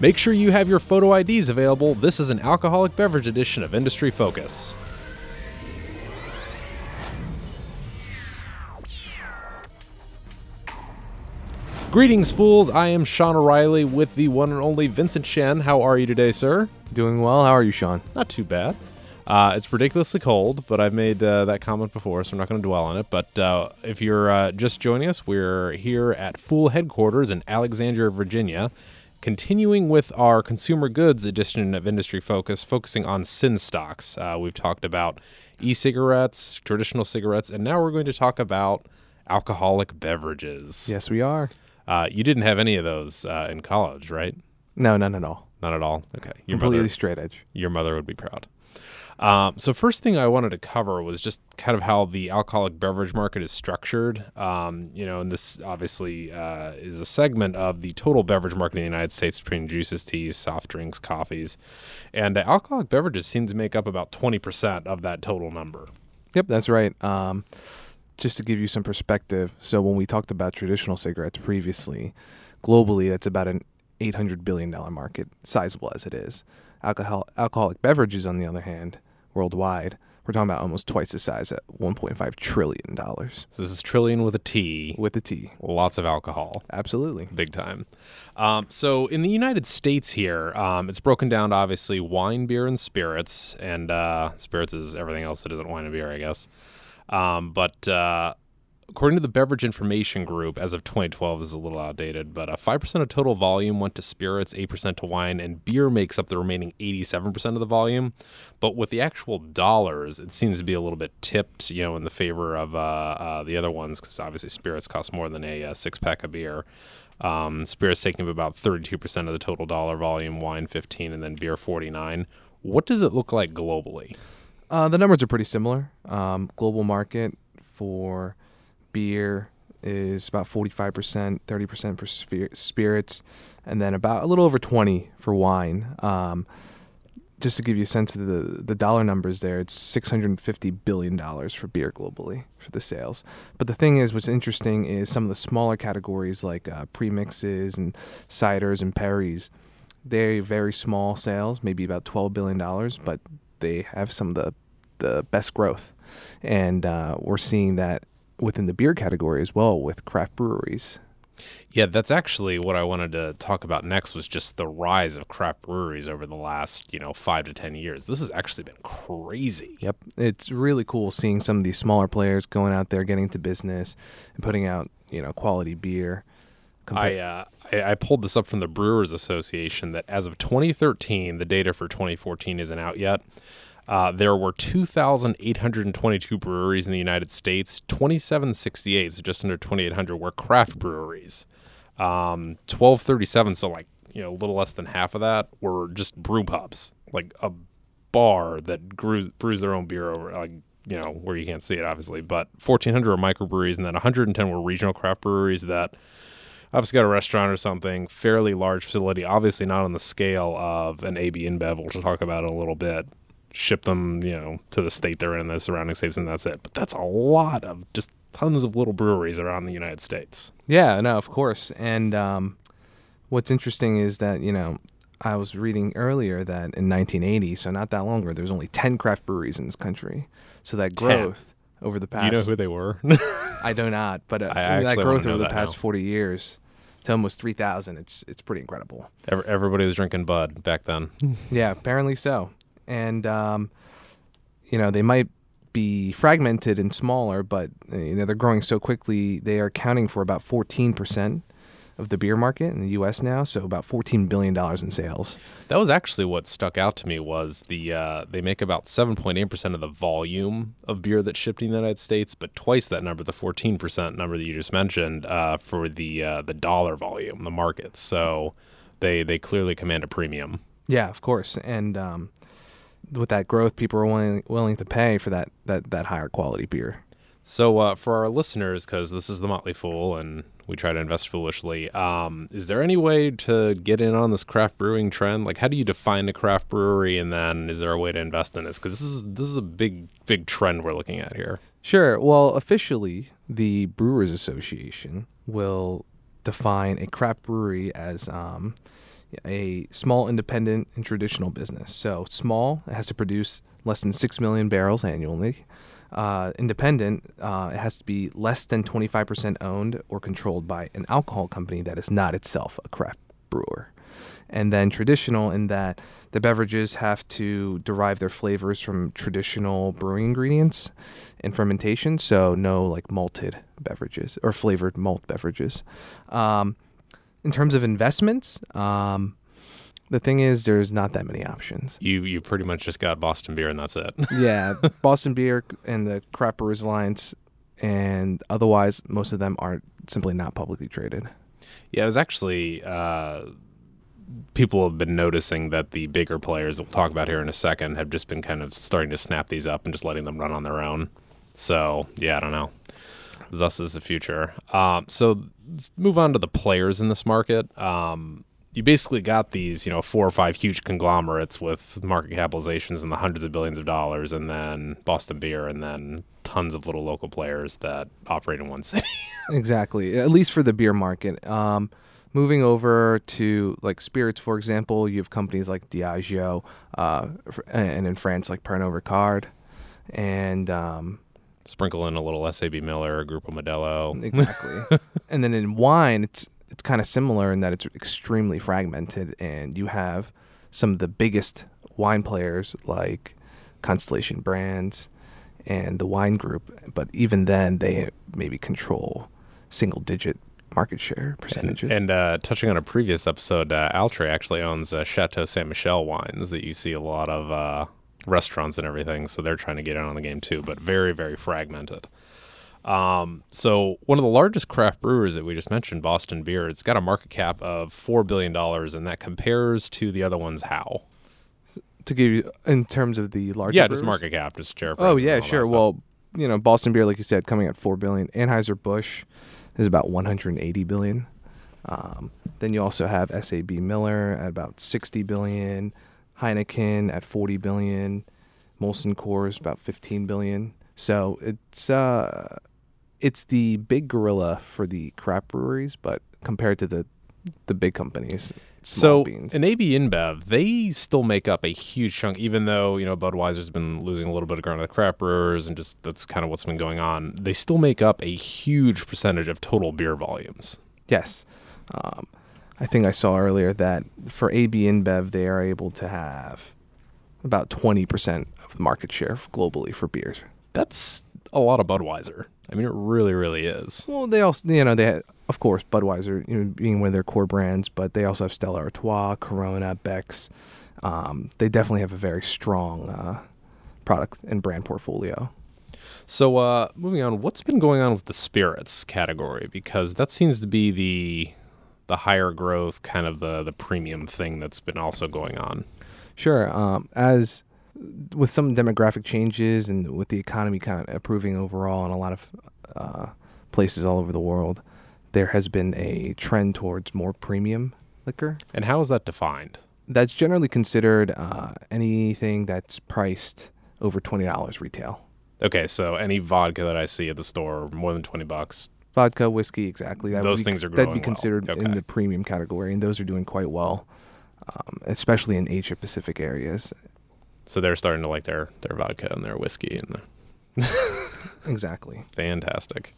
Make sure you have your photo IDs available. This is an alcoholic beverage edition of Industry Focus. Greetings, fools. I am Sean O'Reilly with the one and only Vincent Shen. How are you today, sir? Doing well. How are you, Sean? Not too bad. Uh, it's ridiculously cold, but I've made uh, that comment before, so I'm not going to dwell on it. But uh, if you're uh, just joining us, we're here at Fool headquarters in Alexandria, Virginia, continuing with our consumer goods edition of Industry Focus, focusing on sin stocks. Uh, we've talked about e-cigarettes, traditional cigarettes, and now we're going to talk about alcoholic beverages. Yes, we are. Uh, you didn't have any of those uh, in college, right? No, none at all. Not at all. Okay, your Completely mother, straight edge. your mother would be proud. Um, so first thing I wanted to cover was just kind of how the alcoholic beverage market is structured. Um, you know, and this obviously uh, is a segment of the total beverage market in the United States between juices, teas, soft drinks, coffees, and uh, alcoholic beverages seem to make up about twenty percent of that total number. Yep, that's right. Um, just to give you some perspective, so when we talked about traditional cigarettes previously, globally, that's about an $800 billion market, sizable as it is. Alcohol, alcoholic beverages, on the other hand, worldwide, we're talking about almost twice the size at $1.5 trillion So this is trillion with a T, with a T. Lots of alcohol. Absolutely. big time. Um, so in the United States here, um, it's broken down to obviously wine, beer, and spirits. And uh, spirits is everything else that isn't wine and beer, I guess. Um, but uh, according to the Beverage Information Group, as of 2012, this is a little outdated, but uh, 5% of total volume went to spirits, 8% to wine, and beer makes up the remaining 87% of the volume. But with the actual dollars, it seems to be a little bit tipped, you know, in the favor of uh, uh, the other ones, because obviously spirits cost more than a uh, six pack of beer. Um, spirits taking up about 32% of the total dollar volume, wine 15, and then beer 49. What does it look like globally? Uh, the numbers are pretty similar. Um, global market for beer is about 45%, 30% for spirits, and then about a little over 20 for wine. Um, just to give you a sense of the, the dollar numbers there, it's $650 billion for beer globally for the sales. But the thing is, what's interesting is some of the smaller categories like uh, premixes and ciders and perries, they're very small sales, maybe about $12 billion, but they have some of the, the best growth. And uh, we're seeing that within the beer category as well with craft breweries. Yeah, that's actually what I wanted to talk about next was just the rise of craft breweries over the last, you know, five to ten years. This has actually been crazy. Yep. It's really cool seeing some of these smaller players going out there, getting into business, and putting out, you know, quality beer. I, uh, I I pulled this up from the Brewers Association that as of 2013, the data for 2014 isn't out yet. Uh, there were 2,822 breweries in the United States. 2768, so just under 2,800, were craft breweries. Um, 1237, so like you know a little less than half of that were just brew pubs, like a bar that brews, brews their own beer over like you know where you can't see it obviously. But 1,400 were microbreweries, and then 110 were regional craft breweries that obviously got a restaurant or something, fairly large facility, obviously not on the scale of an AB InBev, which we'll talk about in a little bit. Ship them, you know, to the state they're in, the surrounding states, and that's it. But that's a lot of just tons of little breweries around the United States. Yeah, no, of course. And um, what's interesting is that, you know, I was reading earlier that in 1980, so not that long ago, there was only 10 craft breweries in this country. So that 10. growth over the Do past. you know who they were? I do not, but uh, I that growth over the past now. 40 years to almost 3,000, it's it's pretty incredible. Ev- Everybody was drinking Bud back then. Yeah, apparently so. And um, you know, they might be fragmented and smaller, but uh, you know they're growing so quickly. They are accounting for about 14 percent of the beer market in the U.S. now, so about 14 billion dollars in sales. That was actually what stuck out to me was the uh, they make about 7.8 percent of the volume of beer that's shipped in the United States, but twice that number, the 14 percent number that you just mentioned, uh, for the uh, the dollar volume, the market. So they they clearly command a premium. Yeah, of course. And um, with that growth, people are willing willing to pay for that that that higher quality beer. So uh, for our listeners, because this is the Motley Fool and we try to invest foolishly, um, is there any way to get in on this craft brewing trend? Like, how do you define a craft brewery, and then is there a way to invest in this? Because this is this is a big big trend we're looking at here. Sure. Well, officially, the Brewers Association will define a craft brewery as um, a small, independent, and traditional business. So small, it has to produce less than six million barrels annually. Uh, independent, uh, it has to be less than 25% owned or controlled by an alcohol company that is not itself a craft brewer. And then traditional, in that the beverages have to derive their flavors from traditional brewing ingredients and fermentation, so no like malted beverages or flavored malt beverages. Um, in terms of investments, um, the thing is, there's not that many options. You you pretty much just got Boston beer and that's it. yeah, Boston Beer and the Craft Brewers Alliance, and otherwise, most of them are simply not publicly traded. Yeah, it was actually uh, people have been noticing that the bigger players that we'll talk about here in a second have just been kind of starting to snap these up and just letting them run on their own. So yeah, I don't know. Thus is the future. Um, so let's move on to the players in this market. Um, you basically got these, you know, four or five huge conglomerates with market capitalizations in the hundreds of billions of dollars, and then Boston Beer, and then tons of little local players that operate in one city. exactly, at least for the beer market. Um, moving over to like spirits, for example, you have companies like Diageo, uh, and in France like Pernod Ricard, and um, sprinkle in a little SAB Miller, Grupo Modelo. Exactly. and then in wine, it's it's kind of similar in that it's extremely fragmented, and you have some of the biggest wine players like Constellation Brands and the Wine Group, but even then, they maybe control single digit market share percentages. And, and uh, touching on a previous episode, uh, Altria actually owns uh, Chateau Saint Michelle wines that you see a lot of uh, restaurants and everything. So they're trying to get in on the game too, but very, very fragmented. Um, so one of the largest craft brewers that we just mentioned, Boston Beer, it's got a market cap of four billion dollars, and that compares to the other ones. How? To give you in terms of the largest, yeah, brewers? just market cap, just share. Oh yeah, sure. Well, you know, Boston Beer, like you said, coming at four billion. Anheuser Busch is about 180 billion. Um, then you also have SAB Miller at about 60 billion, Heineken at 40 billion, Molson Coors about 15 billion. So it's uh, it's the big gorilla for the crap breweries, but compared to the the big companies. So beans. an AB InBev, they still make up a huge chunk, even though you know Budweiser's been losing a little bit of ground to the craft brewers, and just that's kind of what's been going on. They still make up a huge percentage of total beer volumes. Yes, um, I think I saw earlier that for AB InBev, they are able to have about twenty percent of the market share globally for beers. That's a lot of Budweiser. I mean, it really, really is. Well, they also, you know, they had, of course, Budweiser, you know, being one of their core brands, but they also have Stella Artois, Corona, Beck's. Um, they definitely have a very strong uh, product and brand portfolio. So, uh, moving on, what's been going on with the spirits category? Because that seems to be the the higher growth, kind of the the premium thing that's been also going on. Sure. Um, as with some demographic changes and with the economy kind of improving overall in a lot of uh, places all over the world, there has been a trend towards more premium liquor. And how is that defined? That's generally considered uh, anything that's priced over twenty dollars retail. Okay, so any vodka that I see at the store more than twenty bucks. Vodka, whiskey, exactly. That those things are that'd be well. considered okay. in the premium category, and those are doing quite well, um, especially in Asia Pacific areas. So they're starting to like their their vodka and their whiskey and the exactly fantastic.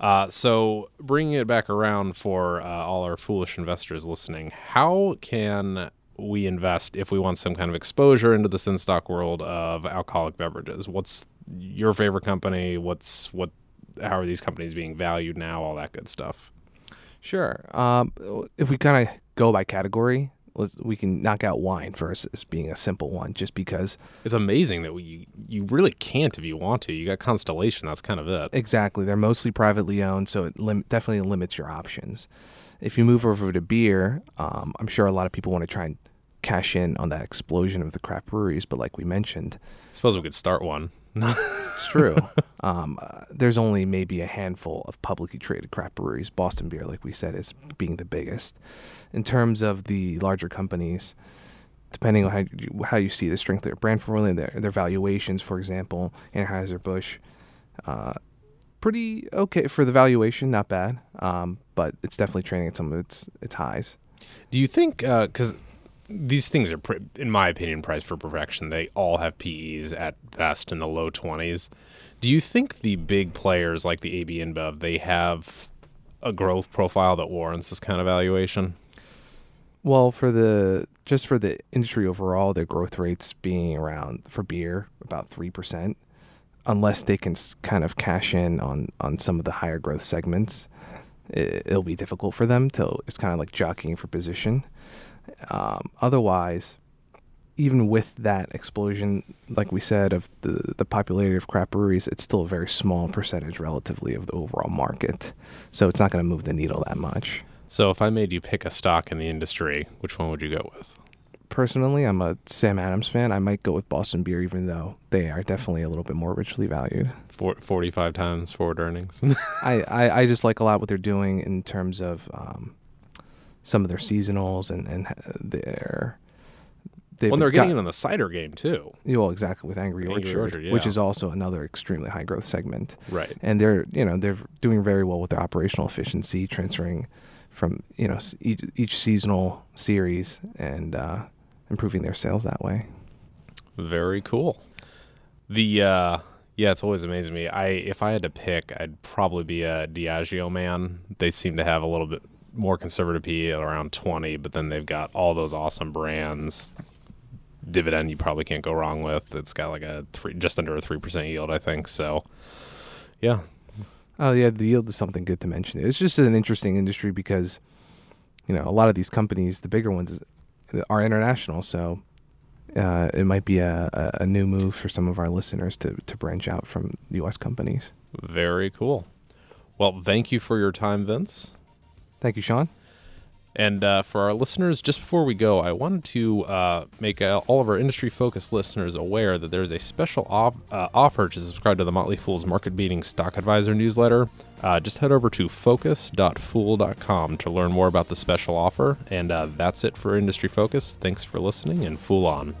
Uh, so bringing it back around for uh, all our foolish investors listening, how can we invest if we want some kind of exposure into the sin stock world of alcoholic beverages? What's your favorite company? What's what? How are these companies being valued now? All that good stuff. Sure. Um, if we kind of go by category, we can knock out wine first as being a simple one, just because it's amazing that we you really can't if you want to. You got Constellation, that's kind of it. Exactly, they're mostly privately owned, so it lim- definitely limits your options. If you move over to beer, um, I'm sure a lot of people want to try and cash in on that explosion of the craft breweries, but like we mentioned, I suppose we could start one. It's true. Um, uh, there's only maybe a handful of publicly traded craft breweries. Boston Beer, like we said, is being the biggest. In terms of the larger companies, depending on how you, how you see the strength of their brand portfolio, their, their valuations, for example, Anheuser Busch, uh, pretty okay for the valuation, not bad. Um, but it's definitely trading at some of its its highs. Do you think because these things are, in my opinion, priced for perfection? They all have PEs at best in the low twenties. Do you think the big players like the AB InBev they have a growth profile that warrants this kind of valuation? Well, for the just for the industry overall, their growth rates being around for beer about three percent, unless they can kind of cash in on on some of the higher growth segments, it, it'll be difficult for them to. It's kind of like jockeying for position. Um, otherwise, even with that explosion, like we said, of the the popularity of craft breweries, it's still a very small percentage relatively of the overall market. So it's not going to move the needle that much. So if I made you pick a stock in the industry, which one would you go with? Personally, I'm a Sam Adams fan. I might go with Boston Beer, even though they are definitely a little bit more richly valued. For, 45 times forward earnings. I, I, I just like a lot what they're doing in terms of um, some of their seasonals and and uh, their. well, they're got- getting in on the cider game too. well, exactly with Angry, Angry Orchard, Orchard, which is also another extremely high growth segment. Right. and they're you know they're doing very well with their operational efficiency, transferring from you know each, each seasonal series and uh, improving their sales that way. Very cool. The uh yeah, it's always amazing me. I if I had to pick, I'd probably be a Diageo man. They seem to have a little bit more conservative PE at around 20, but then they've got all those awesome brands. Dividend you probably can't go wrong with. It's got like a three, just under a three percent yield, I think. So, yeah, Oh yeah, the yield is something good to mention. It's just an interesting industry because, you know, a lot of these companies, the bigger ones, are international. So, uh, it might be a, a, a new move for some of our listeners to to branch out from U.S. companies. very cool. Well, thank you for your time, Vince. Thank you, Sean. And uh, for our listeners, just before we go, I wanted to uh, make uh, all of our industry focused listeners aware that there's a special op- uh, offer to subscribe to the Motley Fool's market beating stock advisor newsletter. Uh, just head over to focus.fool.com to learn more about the special offer. And uh, that's it for Industry Focus. Thanks for listening and Fool On.